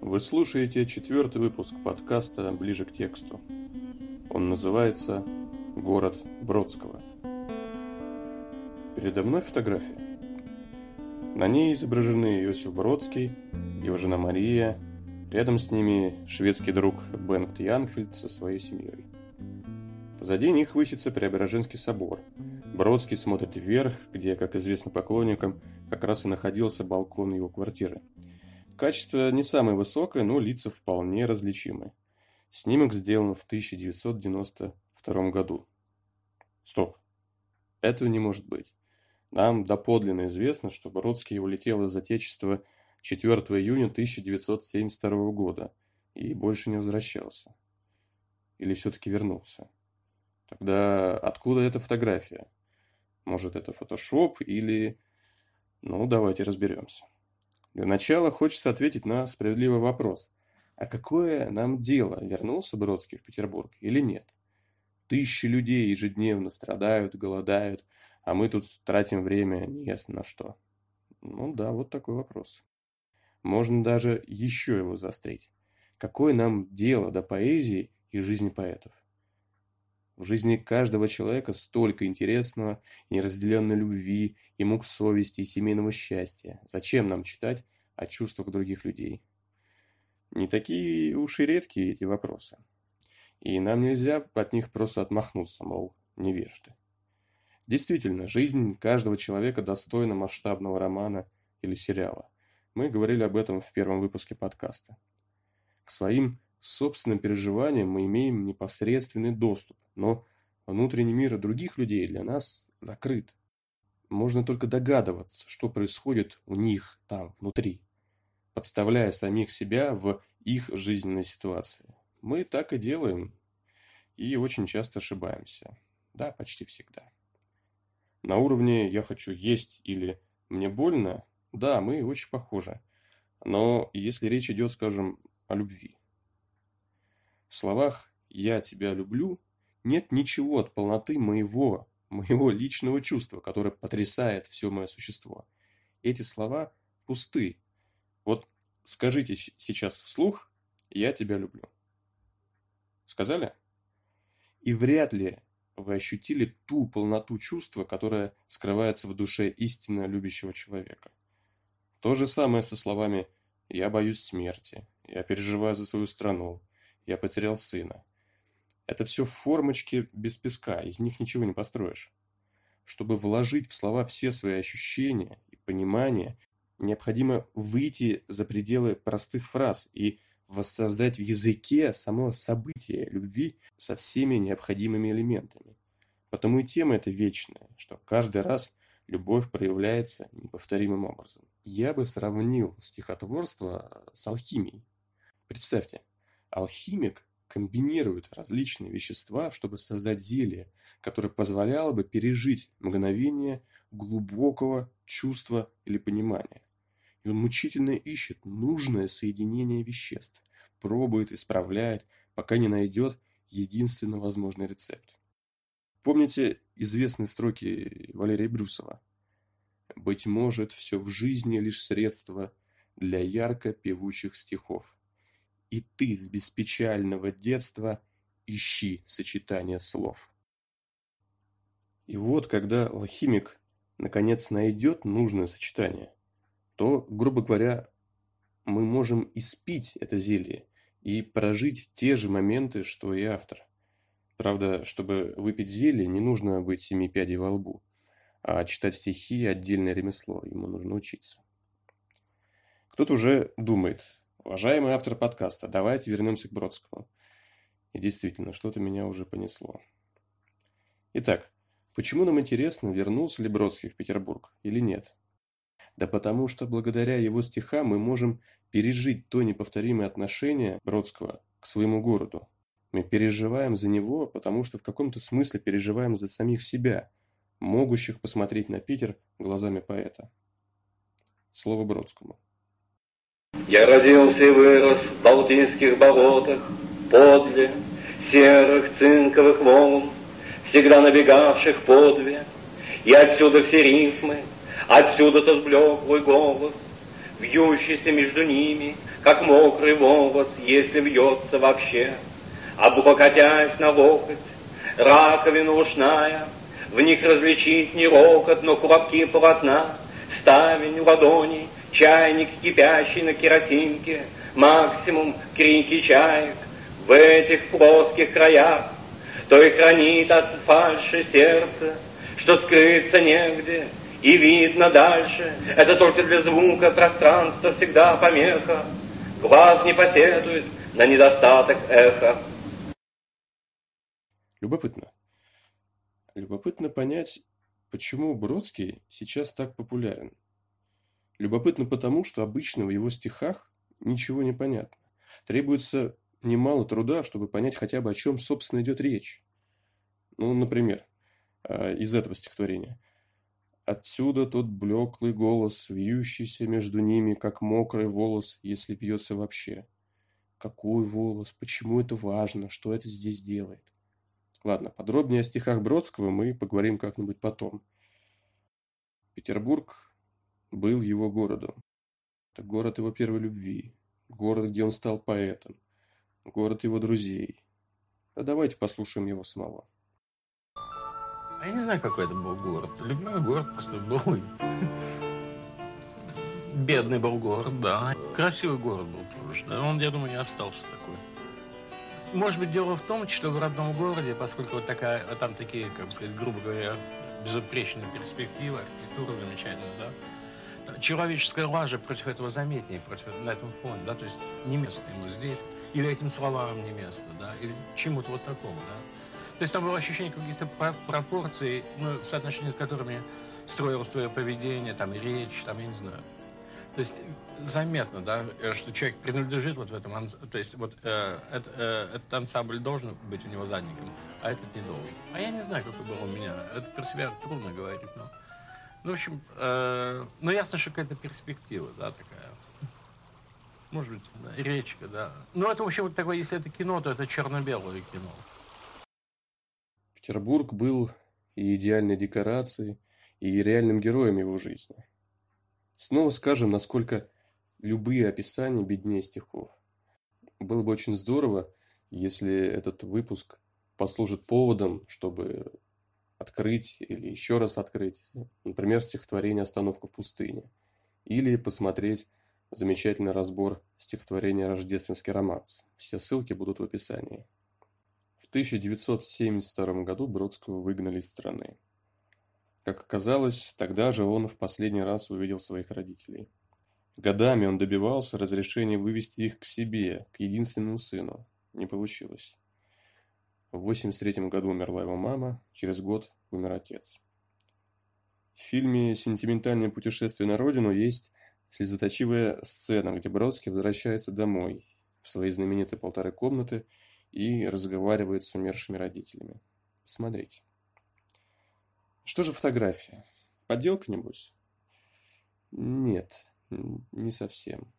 Вы слушаете четвертый выпуск подкаста «Ближе к тексту». Он называется «Город Бродского». Передо мной фотография. На ней изображены Иосиф Бродский, его жена Мария, рядом с ними шведский друг Бенгт Янфельд со своей семьей. Позади них высится Преображенский собор. Бродский смотрит вверх, где, как известно поклонникам, как раз и находился балкон его квартиры – Качество не самое высокое, но лица вполне различимы. Снимок сделан в 1992 году. Стоп. Этого не может быть. Нам доподлинно известно, что Бродский улетел из Отечества 4 июня 1972 года и больше не возвращался. Или все-таки вернулся. Тогда откуда эта фотография? Может, это фотошоп или... Ну, давайте разберемся. Для начала хочется ответить на справедливый вопрос. А какое нам дело, вернулся Бродский в Петербург или нет? Тысячи людей ежедневно страдают, голодают, а мы тут тратим время неясно на что. Ну да, вот такой вопрос. Можно даже еще его заострить. Какое нам дело до поэзии и жизни поэтов? В жизни каждого человека столько интересного и неразделенной любви, и мук совести, и семейного счастья. Зачем нам читать о чувствах других людей? Не такие уж и редкие эти вопросы. И нам нельзя от них просто отмахнуться, мол, невежды. Действительно, жизнь каждого человека достойна масштабного романа или сериала. Мы говорили об этом в первом выпуске подкаста. К своим собственным переживаниям мы имеем непосредственный доступ, но внутренний мир других людей для нас закрыт. Можно только догадываться, что происходит у них там, внутри, подставляя самих себя в их жизненной ситуации. Мы так и делаем, и очень часто ошибаемся. Да, почти всегда. На уровне «я хочу есть» или «мне больно» да, мы очень похожи. Но если речь идет, скажем, о любви, в словах «я тебя люблю» нет ничего от полноты моего, моего личного чувства, которое потрясает все мое существо. Эти слова пусты. Вот скажите сейчас вслух «я тебя люблю». Сказали? И вряд ли вы ощутили ту полноту чувства, которая скрывается в душе истинно любящего человека. То же самое со словами «я боюсь смерти», «я переживаю за свою страну», я потерял сына. Это все формочки без песка, из них ничего не построишь. Чтобы вложить в слова все свои ощущения и понимания, необходимо выйти за пределы простых фраз и воссоздать в языке само событие любви со всеми необходимыми элементами. Потому и тема эта вечная, что каждый раз любовь проявляется неповторимым образом. Я бы сравнил стихотворство с алхимией. Представьте, Алхимик комбинирует различные вещества, чтобы создать зелье, которое позволяло бы пережить мгновение глубокого чувства или понимания. И он мучительно ищет нужное соединение веществ, пробует, исправляет, пока не найдет единственно возможный рецепт. Помните известные строки Валерия Брюсова? «Быть может, все в жизни лишь средство для ярко певучих стихов и ты с беспечального детства ищи сочетание слов. И вот, когда алхимик наконец найдет нужное сочетание, то, грубо говоря, мы можем испить это зелье и прожить те же моменты, что и автор. Правда, чтобы выпить зелье, не нужно быть семи пядей во лбу, а читать стихи – отдельное ремесло, ему нужно учиться. Кто-то уже думает, Уважаемый автор подкаста, давайте вернемся к Бродскому. И действительно, что-то меня уже понесло. Итак, почему нам интересно, вернулся ли Бродский в Петербург или нет? Да потому что благодаря его стихам мы можем пережить то неповторимое отношение Бродского к своему городу. Мы переживаем за него, потому что в каком-то смысле переживаем за самих себя, могущих посмотреть на Питер глазами поэта. Слово Бродскому. Я родился и вырос в Балтийских болотах, подле серых цинковых волн, всегда набегавших подве, и отсюда все рифмы, отсюда тот блеклый голос, вьющийся между ними, как мокрый волос, если вьется вообще, облокотясь на локоть, раковина ушная, в них различить не рокот, но клопки полотна, ставень ладони, чайник кипящий на керосинке, максимум крики чаек в этих плоских краях, то и хранит от фальши сердце, что скрыться негде, и видно дальше. Это только для звука пространство всегда помеха. Глаз не поседует на недостаток эха. Любопытно. Любопытно понять, почему Бродский сейчас так популярен. Любопытно потому, что обычно в его стихах ничего не понятно. Требуется немало труда, чтобы понять хотя бы, о чем, собственно, идет речь. Ну, например, а, из этого стихотворения. Отсюда тот блеклый голос, вьющийся между ними, как мокрый волос, если вьется вообще. Какой волос? Почему это важно? Что это здесь делает? Ладно, подробнее о стихах Бродского мы поговорим как-нибудь потом. Петербург был его городом. Это город его первой любви, город, где он стал поэтом, город его друзей. А давайте послушаем его самого. А я не знаю, какой это был город. Любимый город просто был. Бедный был город, да. Красивый город был тоже. Да. Он, я думаю, не остался такой. Может быть, дело в том, что в родном городе, поскольку вот такая, там такие, как бы сказать, грубо говоря, безупречные перспективы, архитектура замечательная, да, человеческая лажа против этого заметнее, против, на этом фоне, да, то есть не место ему здесь, или этим словам не место, да, или чему-то вот такому, да. То есть там было ощущение каких-то пропорций, ну, в соотношении с которыми строилось твое поведение, там, речь, там, я не знаю. То есть заметно, да, что человек принадлежит вот в этом, то есть вот э, это, э, этот ансамбль должен быть у него задником, а этот не должен. А я не знаю, какой был у меня. Это про себя трудно говорить, но, ну, в общем, э, ну, ясно, что какая-то перспектива, да, такая. Может быть, да, речка, да. Ну, это, в общем, вот такое, если это кино, то это черно-белое кино. Петербург был и идеальной декорацией, и реальным героем его жизни. Снова скажем, насколько любые описания беднее стихов. Было бы очень здорово, если этот выпуск послужит поводом, чтобы открыть или еще раз открыть, например, стихотворение «Остановка в пустыне», или посмотреть замечательный разбор стихотворения «Рождественский романс». Все ссылки будут в описании. В 1972 году Бродского выгнали из страны. Как оказалось, тогда же он в последний раз увидел своих родителей. Годами он добивался разрешения вывести их к себе, к единственному сыну. Не получилось. В 83 году умерла его мама, через год умер отец. В фильме «Сентиментальное путешествие на родину» есть слезоточивая сцена, где Бродский возвращается домой, в свои знаменитые полторы комнаты – и разговаривает с умершими родителями. Смотрите. Что же фотография? Подделка, небось? Нет, не совсем.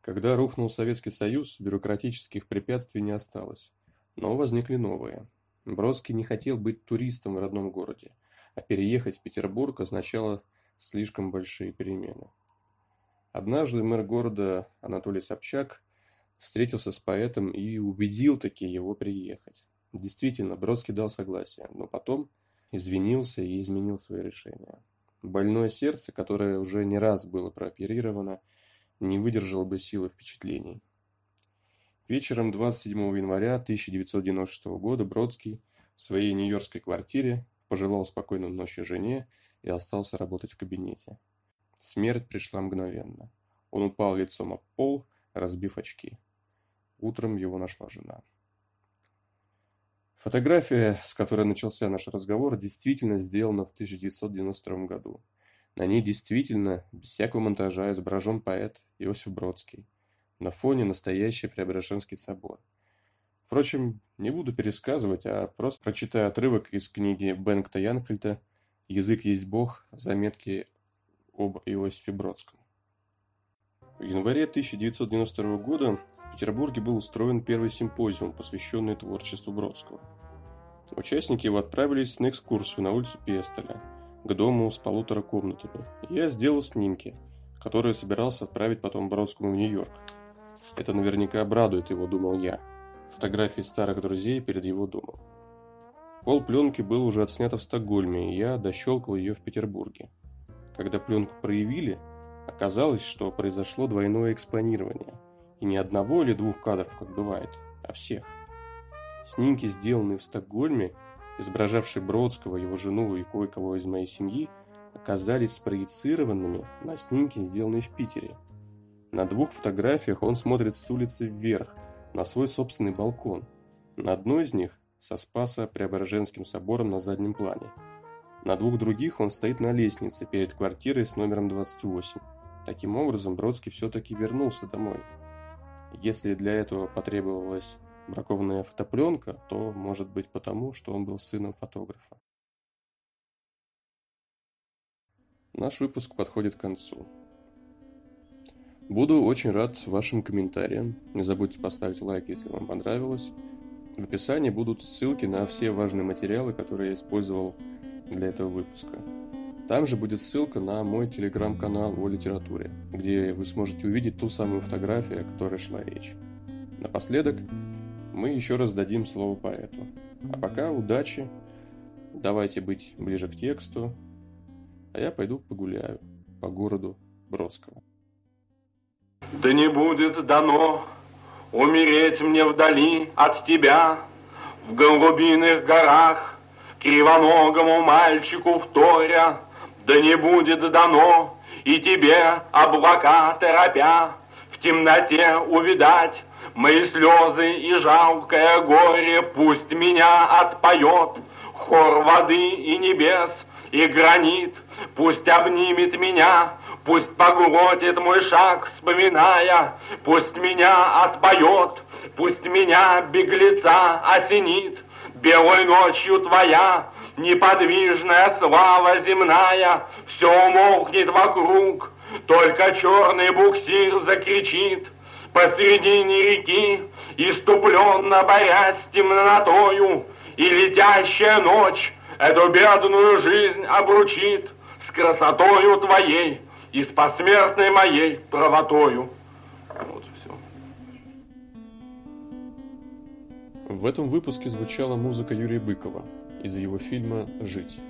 Когда рухнул Советский Союз, бюрократических препятствий не осталось. Но возникли новые. Бродский не хотел быть туристом в родном городе, а переехать в Петербург означало слишком большие перемены. Однажды мэр города Анатолий Собчак встретился с поэтом и убедил таки его приехать. Действительно, Бродский дал согласие, но потом извинился и изменил свое решение. Больное сердце, которое уже не раз было прооперировано, не выдержало бы силы впечатлений. Вечером 27 января 1996 года Бродский в своей нью-йоркской квартире пожелал спокойной ночи жене и остался работать в кабинете. Смерть пришла мгновенно. Он упал лицом об пол, разбив очки. Утром его нашла жена. Фотография, с которой начался наш разговор, действительно сделана в 1992 году. На ней действительно, без всякого монтажа, изображен поэт Иосиф Бродский. На фоне настоящий Преображенский собор. Впрочем, не буду пересказывать, а просто прочитаю отрывок из книги Бенгта Янфельта «Язык есть Бог. Заметки об Иосифе Бродском». В январе 1992 года в Петербурге был устроен первый симпозиум, посвященный творчеству Бродского. Участники его отправились на экскурсию на улицу Пестоля, к дому с полутора комнатами. Я сделал снимки, которую собирался отправить потом Бродскому в Нью-Йорк. Это наверняка обрадует его, думал я. Фотографии старых друзей перед его домом. Пол пленки был уже отснято в Стокгольме, и я дощелкал ее в Петербурге. Когда пленку проявили, оказалось, что произошло двойное экспонирование. И не одного или двух кадров, как бывает, а всех. Снимки, сделанные в Стокгольме, изображавшие Бродского, его жену и кое-кого из моей семьи, оказались спроецированными на снимки, сделанные в Питере. На двух фотографиях он смотрит с улицы вверх, на свой собственный балкон. На одной из них со Спасо-Преображенским собором на заднем плане. На двух других он стоит на лестнице перед квартирой с номером 28. Таким образом, Бродский все-таки вернулся домой. Если для этого потребовалась бракованная фотопленка, то может быть потому, что он был сыном фотографа. Наш выпуск подходит к концу. Буду очень рад вашим комментариям. Не забудьте поставить лайк, если вам понравилось. В описании будут ссылки на все важные материалы, которые я использовал для этого выпуска. Там же будет ссылка на мой телеграм-канал о литературе, где вы сможете увидеть ту самую фотографию, о которой шла речь. Напоследок, мы еще раз дадим слово поэту. А пока удачи, давайте быть ближе к тексту, а я пойду погуляю по городу Бродского. Да не будет дано умереть мне вдали от тебя, в голубиных горах, кривоногому мальчику вторя, да не будет дано и тебе, облака торопя, в темноте увидать мои слезы и жалкое горе, пусть меня отпоет хор воды и небес, и гранит, пусть обнимет меня Пусть поглотит мой шаг, вспоминая, Пусть меня отпоет, пусть меня беглеца осенит. Белой ночью твоя неподвижная слава земная, Все умолкнет вокруг, только черный буксир закричит. Посредине реки, иступленно борясь с темнотою, И летящая ночь эту бедную жизнь обручит С красотою твоей и с посмертной моей правотою. Вот и все. В этом выпуске звучала музыка Юрия Быкова из его фильма «Жить».